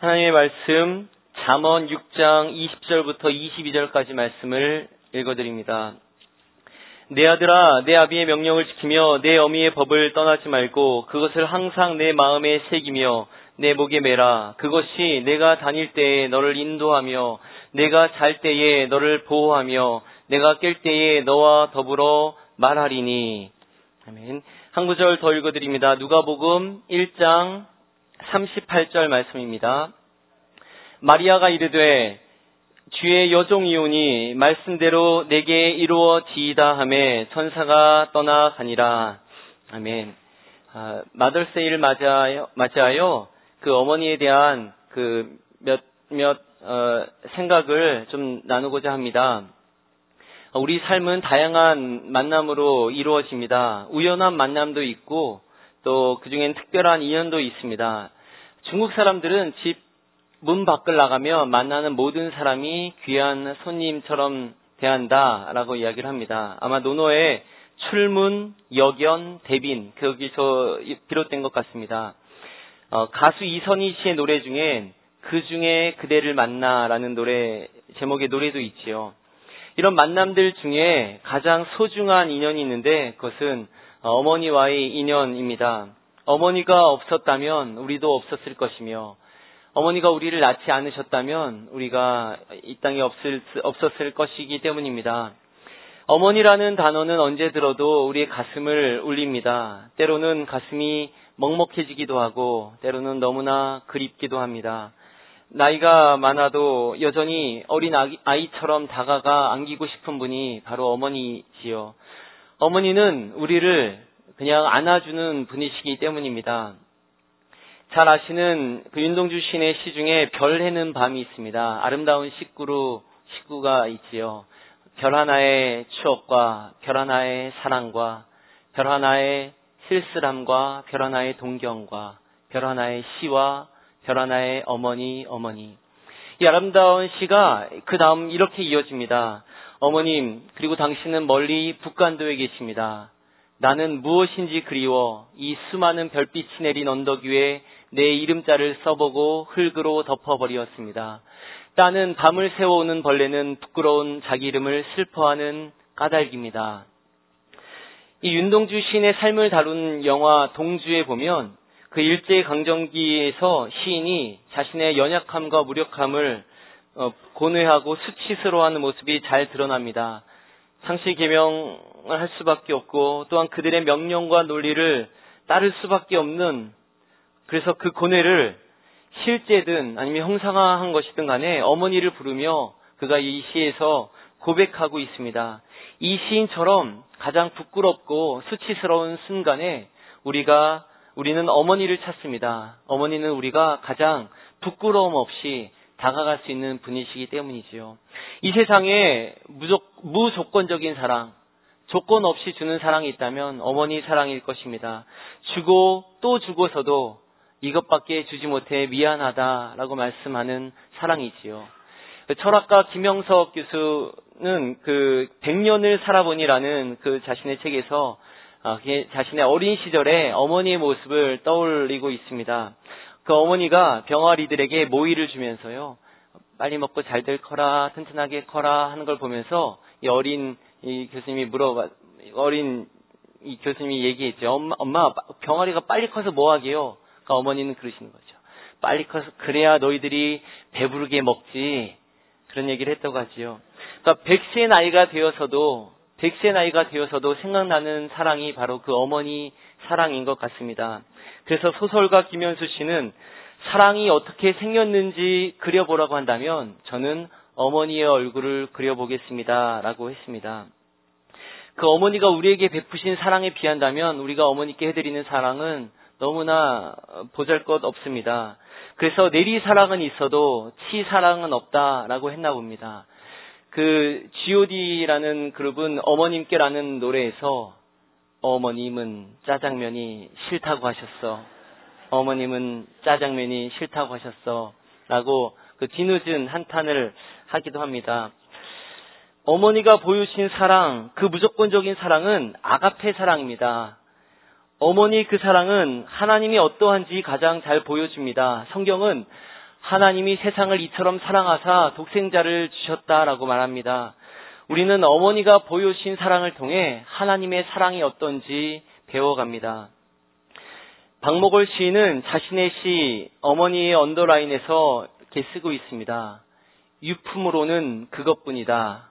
하나님의 말씀 잠언 6장 20절부터 22절까지 말씀을 읽어드립니다. 내 아들아 내 아비의 명령을 지키며 내 어미의 법을 떠나지 말고 그것을 항상 내 마음에 새기며 내 목에 매라 그것이 내가 다닐 때에 너를 인도하며 내가 잘 때에 너를 보호하며 내가 깰 때에 너와 더불어 말하리니 아멘. 한 구절 더 읽어드립니다. 누가복음 1장 38절 말씀입니다. 마리아가 이르되 주의 여종이오니 말씀대로 내게 이루어지이다 함에 천사가 떠나가니라. 아멘. 아, 마더세일 맞아요, 맞아요. 그 어머니에 대한 그 몇, 몇, 어, 생각을 좀 나누고자 합니다. 우리 삶은 다양한 만남으로 이루어집니다. 우연한 만남도 있고 또 그중엔 특별한 인연도 있습니다. 중국 사람들은 집 문 밖을 나가면 만나는 모든 사람이 귀한 손님처럼 대한다라고 이야기를 합니다. 아마 노노의 출문, 역연, 대빈 거기서 비롯된 것 같습니다. 어, 가수 이선희 씨의 노래 중엔 그 중에 그대를 만나라는 노래 제목의 노래도 있지요. 이런 만남들 중에 가장 소중한 인연이 있는데 그것은 어머니와의 인연입니다. 어머니가 없었다면 우리도 없었을 것이며 어머니가 우리를 낳지 않으셨다면 우리가 이 땅에 없을, 없었을 것이기 때문입니다. 어머니라는 단어는 언제 들어도 우리의 가슴을 울립니다. 때로는 가슴이 먹먹해지기도 하고 때로는 너무나 그립기도 합니다. 나이가 많아도 여전히 어린 아이처럼 다가가 안기고 싶은 분이 바로 어머니지요. 어머니는 우리를 그냥 안아주는 분이시기 때문입니다. 잘 아시는 그 윤동주 시인의 시 중에 별 해는 밤이 있습니다. 아름다운 식구로 식구가 있지요. 별 하나의 추억과 별 하나의 사랑과 별 하나의 쓸쓸함과 별 하나의 동경과 별 하나의 시와 별 하나의 어머니 어머니 이 아름다운 시가 그 다음 이렇게 이어집니다. 어머님 그리고 당신은 멀리 북간도에 계십니다. 나는 무엇인지 그리워 이 수많은 별빛이 내린 언덕 위에 내 이름자를 써보고 흙으로 덮어버리었습니다. 따는 밤을 새워오는 벌레는 부끄러운 자기 이름을 슬퍼하는 까닭입니다. 이 윤동주 시인의 삶을 다룬 영화 동주에 보면 그 일제 강점기에서 시인이 자신의 연약함과 무력함을 어, 고뇌하고 수치스러워하는 모습이 잘 드러납니다. 상시 개명을 할 수밖에 없고 또한 그들의 명령과 논리를 따를 수밖에 없는 그래서 그 고뇌를 실제든 아니면 형상화한 것이든 간에 어머니를 부르며 그가 이 시에서 고백하고 있습니다. 이 시인처럼 가장 부끄럽고 수치스러운 순간에 우리가 우리는 어머니를 찾습니다. 어머니는 우리가 가장 부끄러움 없이 다가갈 수 있는 분이시기 때문이지요. 이 세상에 무조, 무조건적인 사랑, 조건 없이 주는 사랑이 있다면 어머니 사랑일 것입니다. 주고 또 주고서도 이것밖에 주지 못해 미안하다라고 말씀하는 사랑이지요. 철학가 김영석 교수는 그 100년을 살아보니라는 그 자신의 책에서 어, 자신의 어린 시절에 어머니의 모습을 떠올리고 있습니다. 그 어머니가 병아리들에게 모이를 주면서요. 빨리 먹고 잘 될 커라, 튼튼하게 커라 하는 걸 보면서 이 어린 이 교수님이 물어봐, 어린 이 교수님이 얘기했죠. 엄마, 엄마 병아리가 빨리 커서 뭐 하게요? 그러니까 어머니는 그러시는 거죠. 빨리 커서 그래야 너희들이 배부르게 먹지. 그런 얘기를 했다고 하지요. 그러니까 백세의 나이가 되어서도 백세 나이가 되어서도 생각나는 사랑이 바로 그 어머니 사랑인 것 같습니다. 그래서 소설가 김현수 씨는 사랑이 어떻게 생겼는지 그려보라고 한다면 저는 어머니의 얼굴을 그려보겠습니다. 라고 했습니다. 그 어머니가 우리에게 베푸신 사랑에 비한다면 우리가 어머니께 해드리는 사랑은 너무나 보잘 것 없습니다. 그래서 내리 사랑은 있어도 치 사랑은 없다라고 했나 봅니다. 그 G.O.D라는 그룹은 어머님께라는 노래에서 어머님은 짜장면이 싫다고 하셨어. 어머님은 짜장면이 싫다고 하셨어. 라고 그 뒤늦은 한탄을 하기도 합니다. 어머니가 보여주신 사랑, 그 무조건적인 사랑은 아가페 사랑입니다. 어머니 그 사랑은 하나님이 어떠한지 가장 잘 보여줍니다. 성경은 하나님이 세상을 이처럼 사랑하사 독생자를 주셨다라고 말합니다. 우리는 어머니가 보여주신 사랑을 통해 하나님의 사랑이 어떤지 배워갑니다. 박목월 시인은 자신의 시 어머니의 언더라인에서 이렇게 쓰고 있습니다. 유품으로는 그것뿐이다.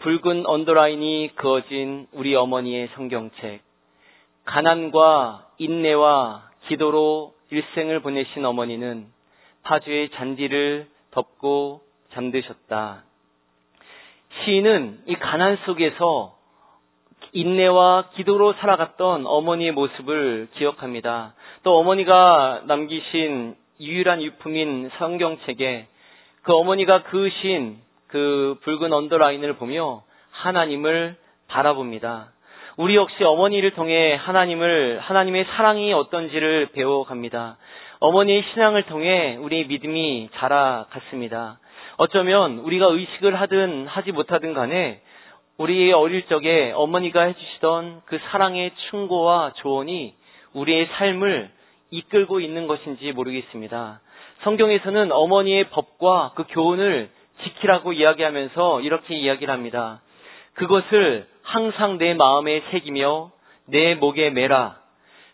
붉은 언더라인이 그어진 우리 어머니의 성경책. 가난과 인내와 기도로 일생을 보내신 어머니는 파주의 잔디를 덮고 잠드셨다. 시인은 이 가난 속에서 인내와 기도로 살아갔던 어머니의 모습을 기억합니다. 또 어머니가 남기신 유일한 유품인 성경책에 그 어머니가 그으신 그 붉은 언더라인을 보며 하나님을 바라봅니다. 우리 역시 어머니를 통해 하나님을, 하나님의 사랑이 어떤지를 배워갑니다. 어머니의 신앙을 통해 우리의 믿음이 자라갔습니다. 어쩌면 우리가 의식을 하든 하지 못하든 간에 우리의 어릴 적에 어머니가 해주시던 그 사랑의 충고와 조언이 우리의 삶을 이끌고 있는 것인지 모르겠습니다. 성경에서는 어머니의 법과 그 교훈을 지키라고 이야기하면서 이렇게 이야기를 합니다. 그것을 항상 내 마음에 새기며 내 목에 매라.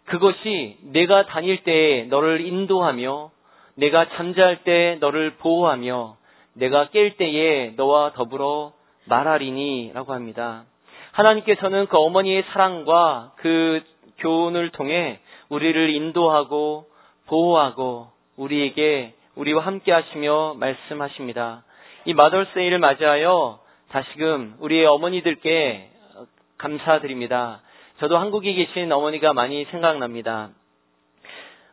그것이 내가 다닐 때에 너를 인도하며 내가 잠잘 때 너를 보호하며 내가 깰 때에 너와 더불어 말하리니 라고 합니다. 하나님께서는 그 어머니의 사랑과 그 교훈을 통해 우리를 인도하고 보호하고 우리에게 우리와 함께 하시며 말씀하십니다. 이 마더세일을 맞이하여 다시금 우리의 어머니들께 감사드립니다. 저도 한국에 계신 어머니가 많이 생각납니다.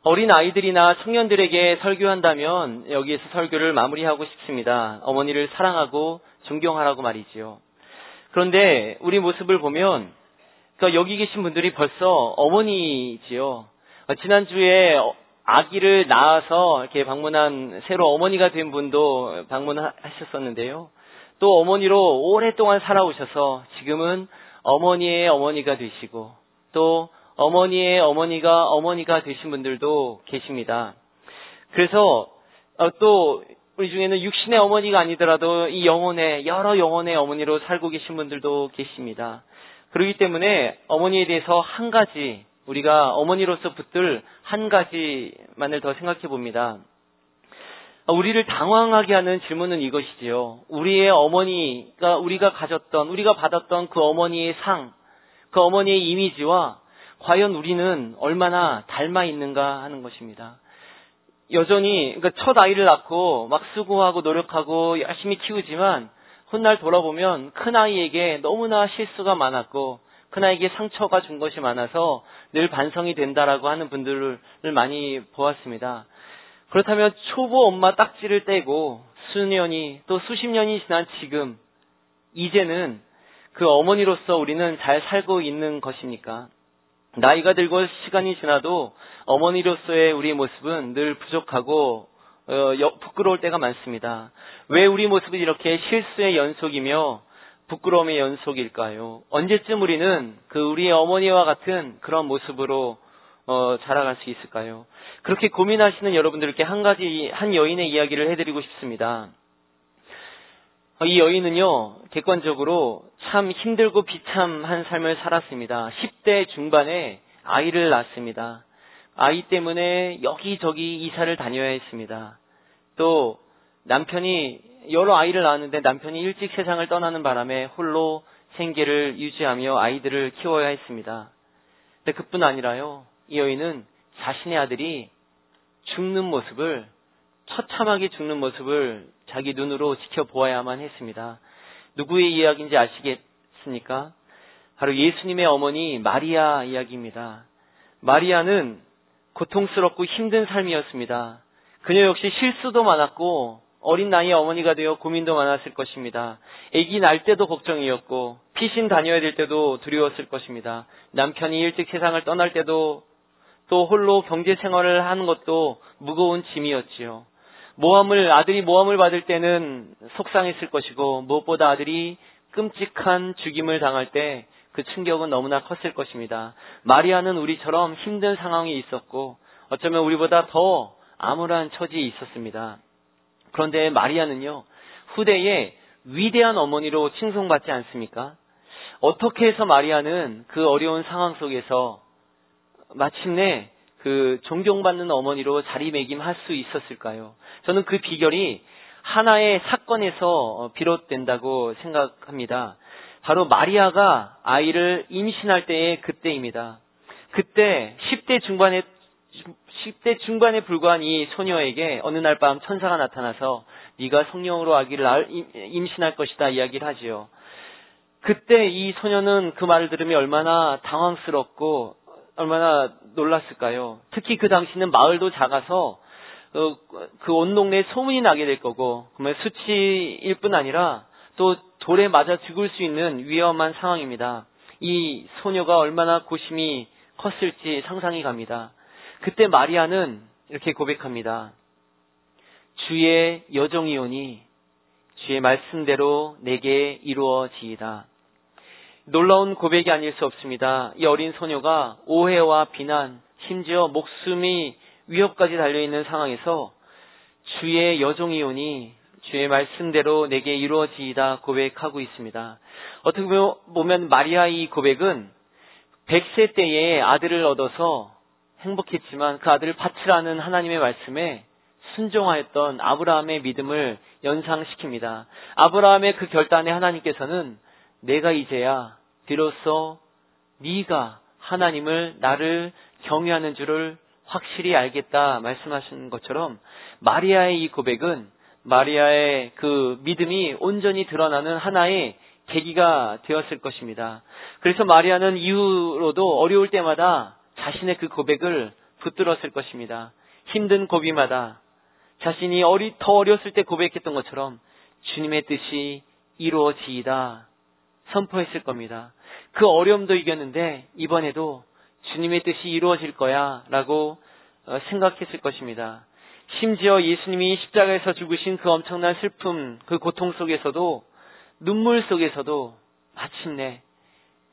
어린 아이들이나 청년들에게 설교한다면 여기에서 설교를 마무리하고 싶습니다. 어머니를 사랑하고 존경하라고 말이지요. 그런데 우리 모습을 보면 그러니까 여기 계신 분들이 벌써 어머니지요. 지난주에 아기를 낳아서 이렇게 방문한 새로 어머니가 된 분도 방문하셨었는데요. 또 어머니로 오랫동안 살아오셔서 지금은 어머니의 어머니가 되시고 또 어머니의 어머니가 어머니가 되신 분들도 계십니다. 그래서 어, 또 우리 중에는 육신의 어머니가 아니더라도 이 영혼의 여러 영혼의 어머니로 살고 계신 분들도 계십니다. 그렇기 때문에 어머니에 대해서 한 가지 우리가 어머니로서 붙들 한 가지만을 더 생각해 봅니다. 우리를 당황하게 하는 질문은 이것이지요. 우리의 어머니가 우리가 가졌던, 우리가 받았던 그 어머니의 상, 그 어머니의 이미지와 과연 우리는 얼마나 닮아 있는가 하는 것입니다. 여전히, 그러니까 첫 아이를 낳고 막 수고하고 노력하고 열심히 키우지만 훗날 돌아보면 큰 아이에게 너무나 실수가 많았고 큰 아이에게 상처가 준 것이 많아서 늘 반성이 된다라고 하는 분들을 많이 보았습니다. 그렇다면 초보 엄마 딱지를 떼고 수년이 또 수십 년이 지난 지금 이제는 그 어머니로서 우리는 잘 살고 있는 것입니까? 나이가 들고 시간이 지나도 어머니로서의 우리의 모습은 늘 부족하고 어, 부끄러울 때가 많습니다. 왜 우리 모습이 이렇게 실수의 연속이며 부끄러움의 연속일까요? 언제쯤 우리는 그 우리의 어머니와 같은 그런 모습으로 어, 자라갈 수 있을까요? 그렇게 고민하시는 여러분들께 한 가지, 한 여인의 이야기를 해드리고 싶습니다. 어, 이 여인은요, 객관적으로 참 힘들고 비참한 삶을 살았습니다. 10대 중반에 아이를 낳습니다. 아이 때문에 여기저기 이사를 다녀야 했습니다. 또 남편이 여러 아이를 낳았는데 남편이 일찍 세상을 떠나는 바람에 홀로 생계를 유지하며 아이들을 키워야 했습니다. 근데 그뿐 아니라요. 이 여인은 자신의 아들이 죽는 모습을 처참하게 죽는 모습을 자기 눈으로 지켜보아야만 했습니다. 누구의 이야기인지 아시겠습니까? 바로 예수님의 어머니 마리아 이야기입니다. 마리아는 고통스럽고 힘든 삶이었습니다. 그녀 역시 실수도 많았고 어린 나이에 어머니가 되어 고민도 많았을 것입니다. 아기 날 때도 걱정이었고 피신 다녀야 될 때도 두려웠을 것입니다. 남편이 일찍 세상을 떠날 때도 또 홀로 경제 생활을 하는 것도 무거운 짐이었지요. 모함을 아들이 모함을 받을 때는 속상했을 것이고 무엇보다 아들이 끔찍한 죽임을 당할 때 그 충격은 너무나 컸을 것입니다. 마리아는 우리처럼 힘든 상황이 있었고 어쩌면 우리보다 더 암울한 처지에 있었습니다. 그런데 마리아는요, 후대에 위대한 어머니로 칭송받지 않습니까? 어떻게 해서 마리아는 그 어려운 상황 속에서 마침내 그 존경받는 어머니로 자리매김할 수 있었을까요? 저는 그 비결이 하나의 사건에서 비롯된다고 생각합니다. 바로 마리아가 아이를 임신할 때의 그때입니다. 그때 10대 중반에 10대 중반에 불과한 이 소녀에게 어느 날 밤 천사가 나타나서 네가 성령으로 아기를 임신할 것이다 이야기를 하지요. 그때 이 소녀는 그 말을 들으며 얼마나 당황스럽고 얼마나 놀랐을까요? 특히 그 당시는 마을도 작아서 어, 그온 동네에 소문이 나게 될 거고 그러면 수치일 뿐 아니라 또 돌에 맞아 죽을 수 있는 위험한 상황입니다. 이 소녀가 얼마나 고심이 컸을지 상상이 갑니다. 그때 마리아는 이렇게 고백합니다. 주의 여정이오니 주의 말씀대로 내게 이루어지이다. 놀라운 고백이 아닐 수 없습니다. 이 어린 소녀가 오해와 비난, 심지어 목숨이 위협까지 달려있는 상황에서 주의 여종이오니 주의 말씀대로 내게 이루어지이다 고백하고 있습니다. 어떻게 보면 마리아의 고백은 100세 때에 아들을 얻어서 행복했지만 그 아들을 바치라는 하나님의 말씀에 순종하였던 아브라함의 믿음을 연상시킵니다. 아브라함의 그 결단에 하나님께서는 내가 이제야 비로소 네가 하나님을 나를 경외하는 줄을 확실히 알겠다 말씀하신 것처럼 마리아의 이 고백은 마리아의 그 믿음이 온전히 드러나는 하나의 계기가 되었을 것입니다. 그래서 마리아는 이후로도 어려울 때마다 자신의 그 고백을 붙들었을 것입니다. 힘든 고비마다 자신이 어리, 더 어렸을 때 고백했던 것처럼 주님의 뜻이 이루어지이다 선포했을 겁니다. 그 어려움도 이겼는데 이번에도 주님의 뜻이 이루어질 거야 라고 어, 생각했을 것입니다. 심지어 예수님이 십자가에서 죽으신 그 엄청난 슬픔, 그 고통 속에서도 눈물 속에서도 마침내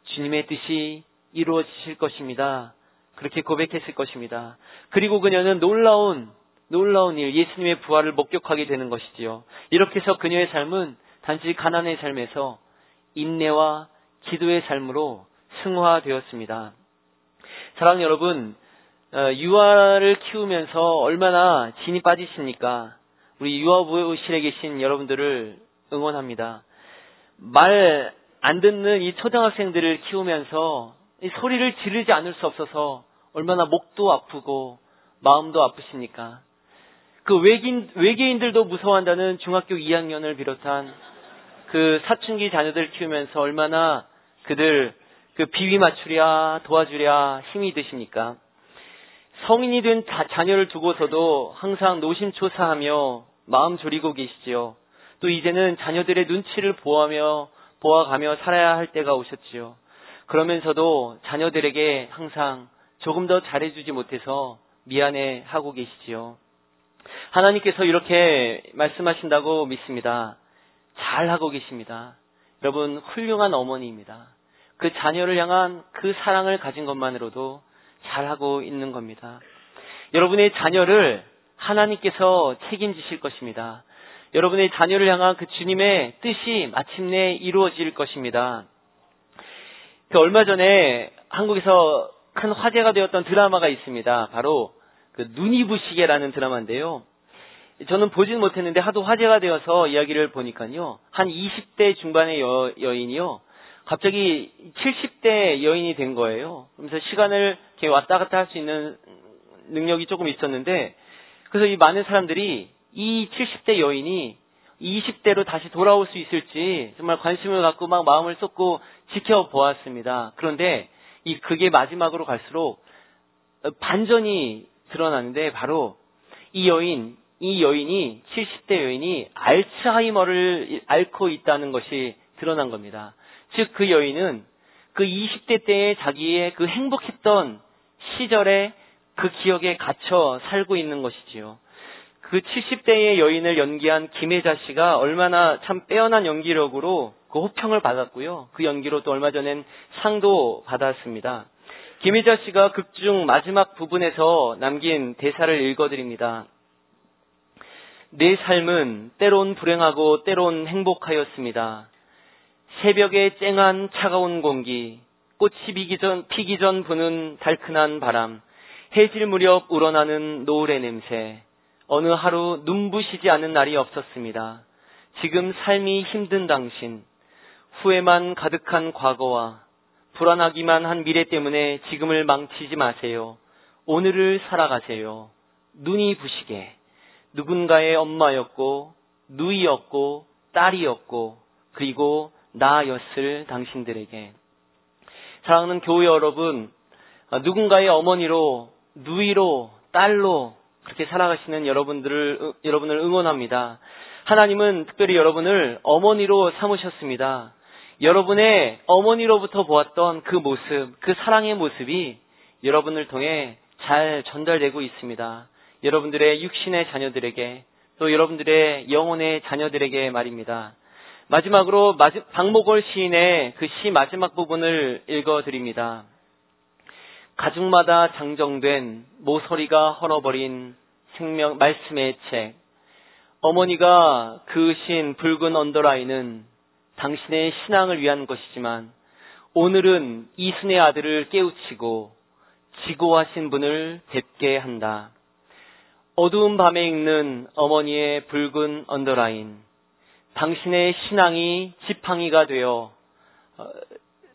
주님의 뜻이 이루어지실 것입니다. 그렇게 고백했을 것입니다. 그리고 그녀는 놀라운 놀라운 일, 예수님의 부활을 목격하게 되는 것이지요. 이렇게 해서 그녀의 삶은 단지 가난의 삶에서 인내와 기도의 삶으로 승화되었습니다. 사랑 여러분, 어, 유아를 키우면서 얼마나 진이 빠지십니까? 우리 유아부실에 계신 여러분들을 응원합니다. 말 안 듣는 이 초등학생들을 키우면서 소리를 지르지 않을 수 없어서 얼마나 목도 아프고 마음도 아프십니까? 그 외계인, 외계인들도 무서워한다는 중학교 2학년을 비롯한 그 사춘기 자녀들 키우면서 얼마나 그들 그 비위 맞추랴 도와주랴 힘이 드십니까? 성인이 된 자녀를 두고서도 항상 노심초사하며 마음 졸이고 계시지요. 또 이제는 자녀들의 눈치를 보아며 보아가며 살아야 할 때가 오셨지요. 그러면서도 자녀들에게 항상 조금 더 잘해주지 못해서 미안해 하고 계시지요. 하나님께서 이렇게 말씀하신다고 믿습니다. 잘 하고 계십니다. 여러분, 훌륭한 어머니입니다. 그 자녀를 향한 그 사랑을 가진 것만으로도 잘하고 있는 겁니다. 여러분의 자녀를 하나님께서 책임지실 것입니다. 여러분의 자녀를 향한 그 주님의 뜻이 마침내 이루어질 것입니다. 그 얼마 전에 한국에서 큰 화제가 되었던 드라마가 있습니다. 바로 그 눈이 부시게라는 드라마인데요. 저는 보진 못했는데 하도 화제가 되어서 이야기를 보니까요. 한 20대 중반의 여, 여인이요. 갑자기 70대 여인이 된 거예요. 그러면서 시간을 이렇게 왔다 갔다 할 수 있는 능력이 조금 있었는데, 그래서 이 많은 사람들이 이 70대 여인이 20대로 다시 돌아올 수 있을지 정말 관심을 갖고 막 마음을 쏟고 지켜보았습니다. 그런데 이 그게 마지막으로 갈수록 반전이 드러나는데 바로 이 여인, 이 여인이 70대 여인이 알츠하이머를 앓고 있다는 것이 드러난 겁니다. 즉 그 여인은 그 20대 때의 자기의 그 행복했던 시절에 그 기억에 갇혀 살고 있는 것이지요. 그 70대의 여인을 연기한 김혜자 씨가 얼마나 참 빼어난 연기력으로 그 호평을 받았고요. 그 연기로 또 얼마 전엔 상도 받았습니다. 김혜자 씨가 극중 마지막 부분에서 남긴 대사를 읽어드립니다. 내 삶은 때론 불행하고 때론 행복하였습니다. 새벽에 쨍한 차가운 공기, 꽃이 피기 전, 피기 전 부는 달큰한 바람, 해질 무렵 우러나는 노을의 냄새, 어느 하루 눈부시지 않은 날이 없었습니다. 지금 삶이 힘든 당신, 후회만 가득한 과거와 불안하기만 한 미래 때문에 지금을 망치지 마세요. 오늘을 살아가세요. 눈이 부시게 누군가의 엄마였고 누이였고 딸이었고 그리고 나였을 당신들에게 사랑하는 교회 여러분 누군가의 어머니로 누이로 딸로 그렇게 살아가시는 여러분들을 여러분을 응원합니다. 하나님은 특별히 여러분을 어머니로 삼으셨습니다. 여러분의 어머니로부터 보았던 그 모습, 그 사랑의 모습이 여러분을 통해 잘 전달되고 있습니다. 여러분들의 육신의 자녀들에게 또 여러분들의 영혼의 자녀들에게 말입니다. 마지막으로 박목월 시인의 그 시 마지막 부분을 읽어드립니다. 가죽마다 장정된 모서리가 헐어버린 생명 말씀의 책. 어머니가 그으신 붉은 언더라인은 당신의 신앙을 위한 것이지만 오늘은 이순의 아들을 깨우치고 지고하신 분을 뵙게 한다. 어두운 밤에 읽는 어머니의 붉은 언더라인. 당신의 신앙이 지팡이가 되어 어,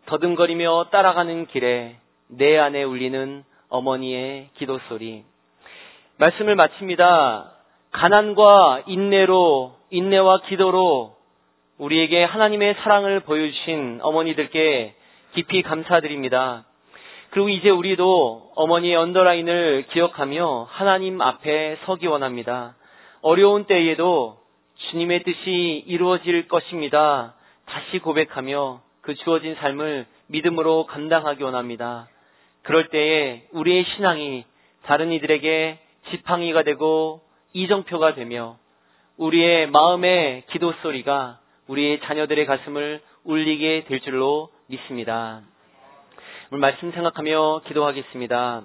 더듬거리며 따라가는 길에 내 안에 울리는 어머니의 기도 소리. 말씀을 마칩니다. 가난과 인내로, 인내와 기도로 우리에게 하나님의 사랑을 보여주신 어머니들께 깊이 감사드립니다. 그리고 이제 우리도 어머니의 언더라인을 기억하며 하나님 앞에 서기 원합니다. 어려운 때에도 주님의 뜻이 이루어질 것입니다. 다시 고백하며 그 주어진 삶을 믿음으로 감당하기 원합니다. 그럴 때에 우리의 신앙이 다른 이들에게 지팡이가 되고 이정표가 되며 우리의 마음의 기도 소리가 우리의 자녀들의 가슴을 울리게 될 줄로 믿습니다. 오늘 말씀 생각하며 기도하겠습니다.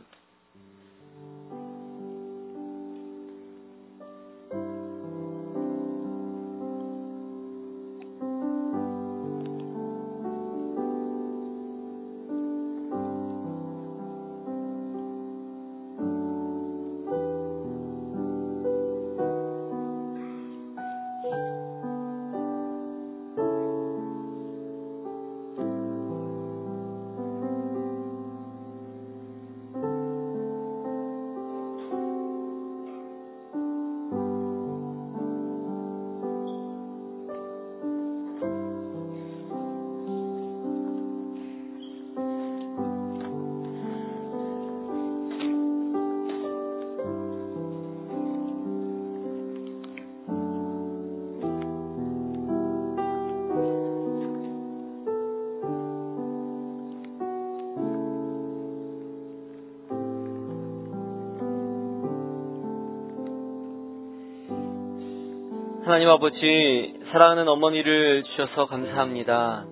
하나님 아버지, 사랑하는 어머니를 주셔서 감사합니다.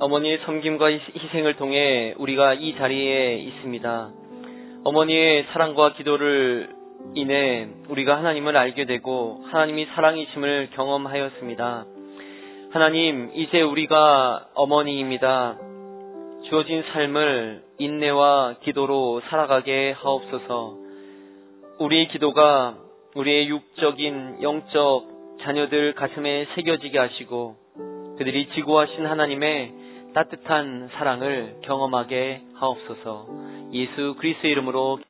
어머니의 섬김과 희생을 통해 우리가 이 자리에 있습니다. 어머니의 사랑과 기도를 인해 우리가 하나님을 알게 되고 하나님이 사랑이심을 경험하였습니다. 하나님, 이제 우리가 어머니입니다. 주어진 삶을 인내와 기도로 살아가게 하옵소서. 우리의 기도가 우리의 육적인 영적 자녀들 가슴에 새겨지게 하시고 그들이 지고하신 하나님의 따뜻한 사랑을 경험하게 하옵소서. 예수 그리스의 이름으로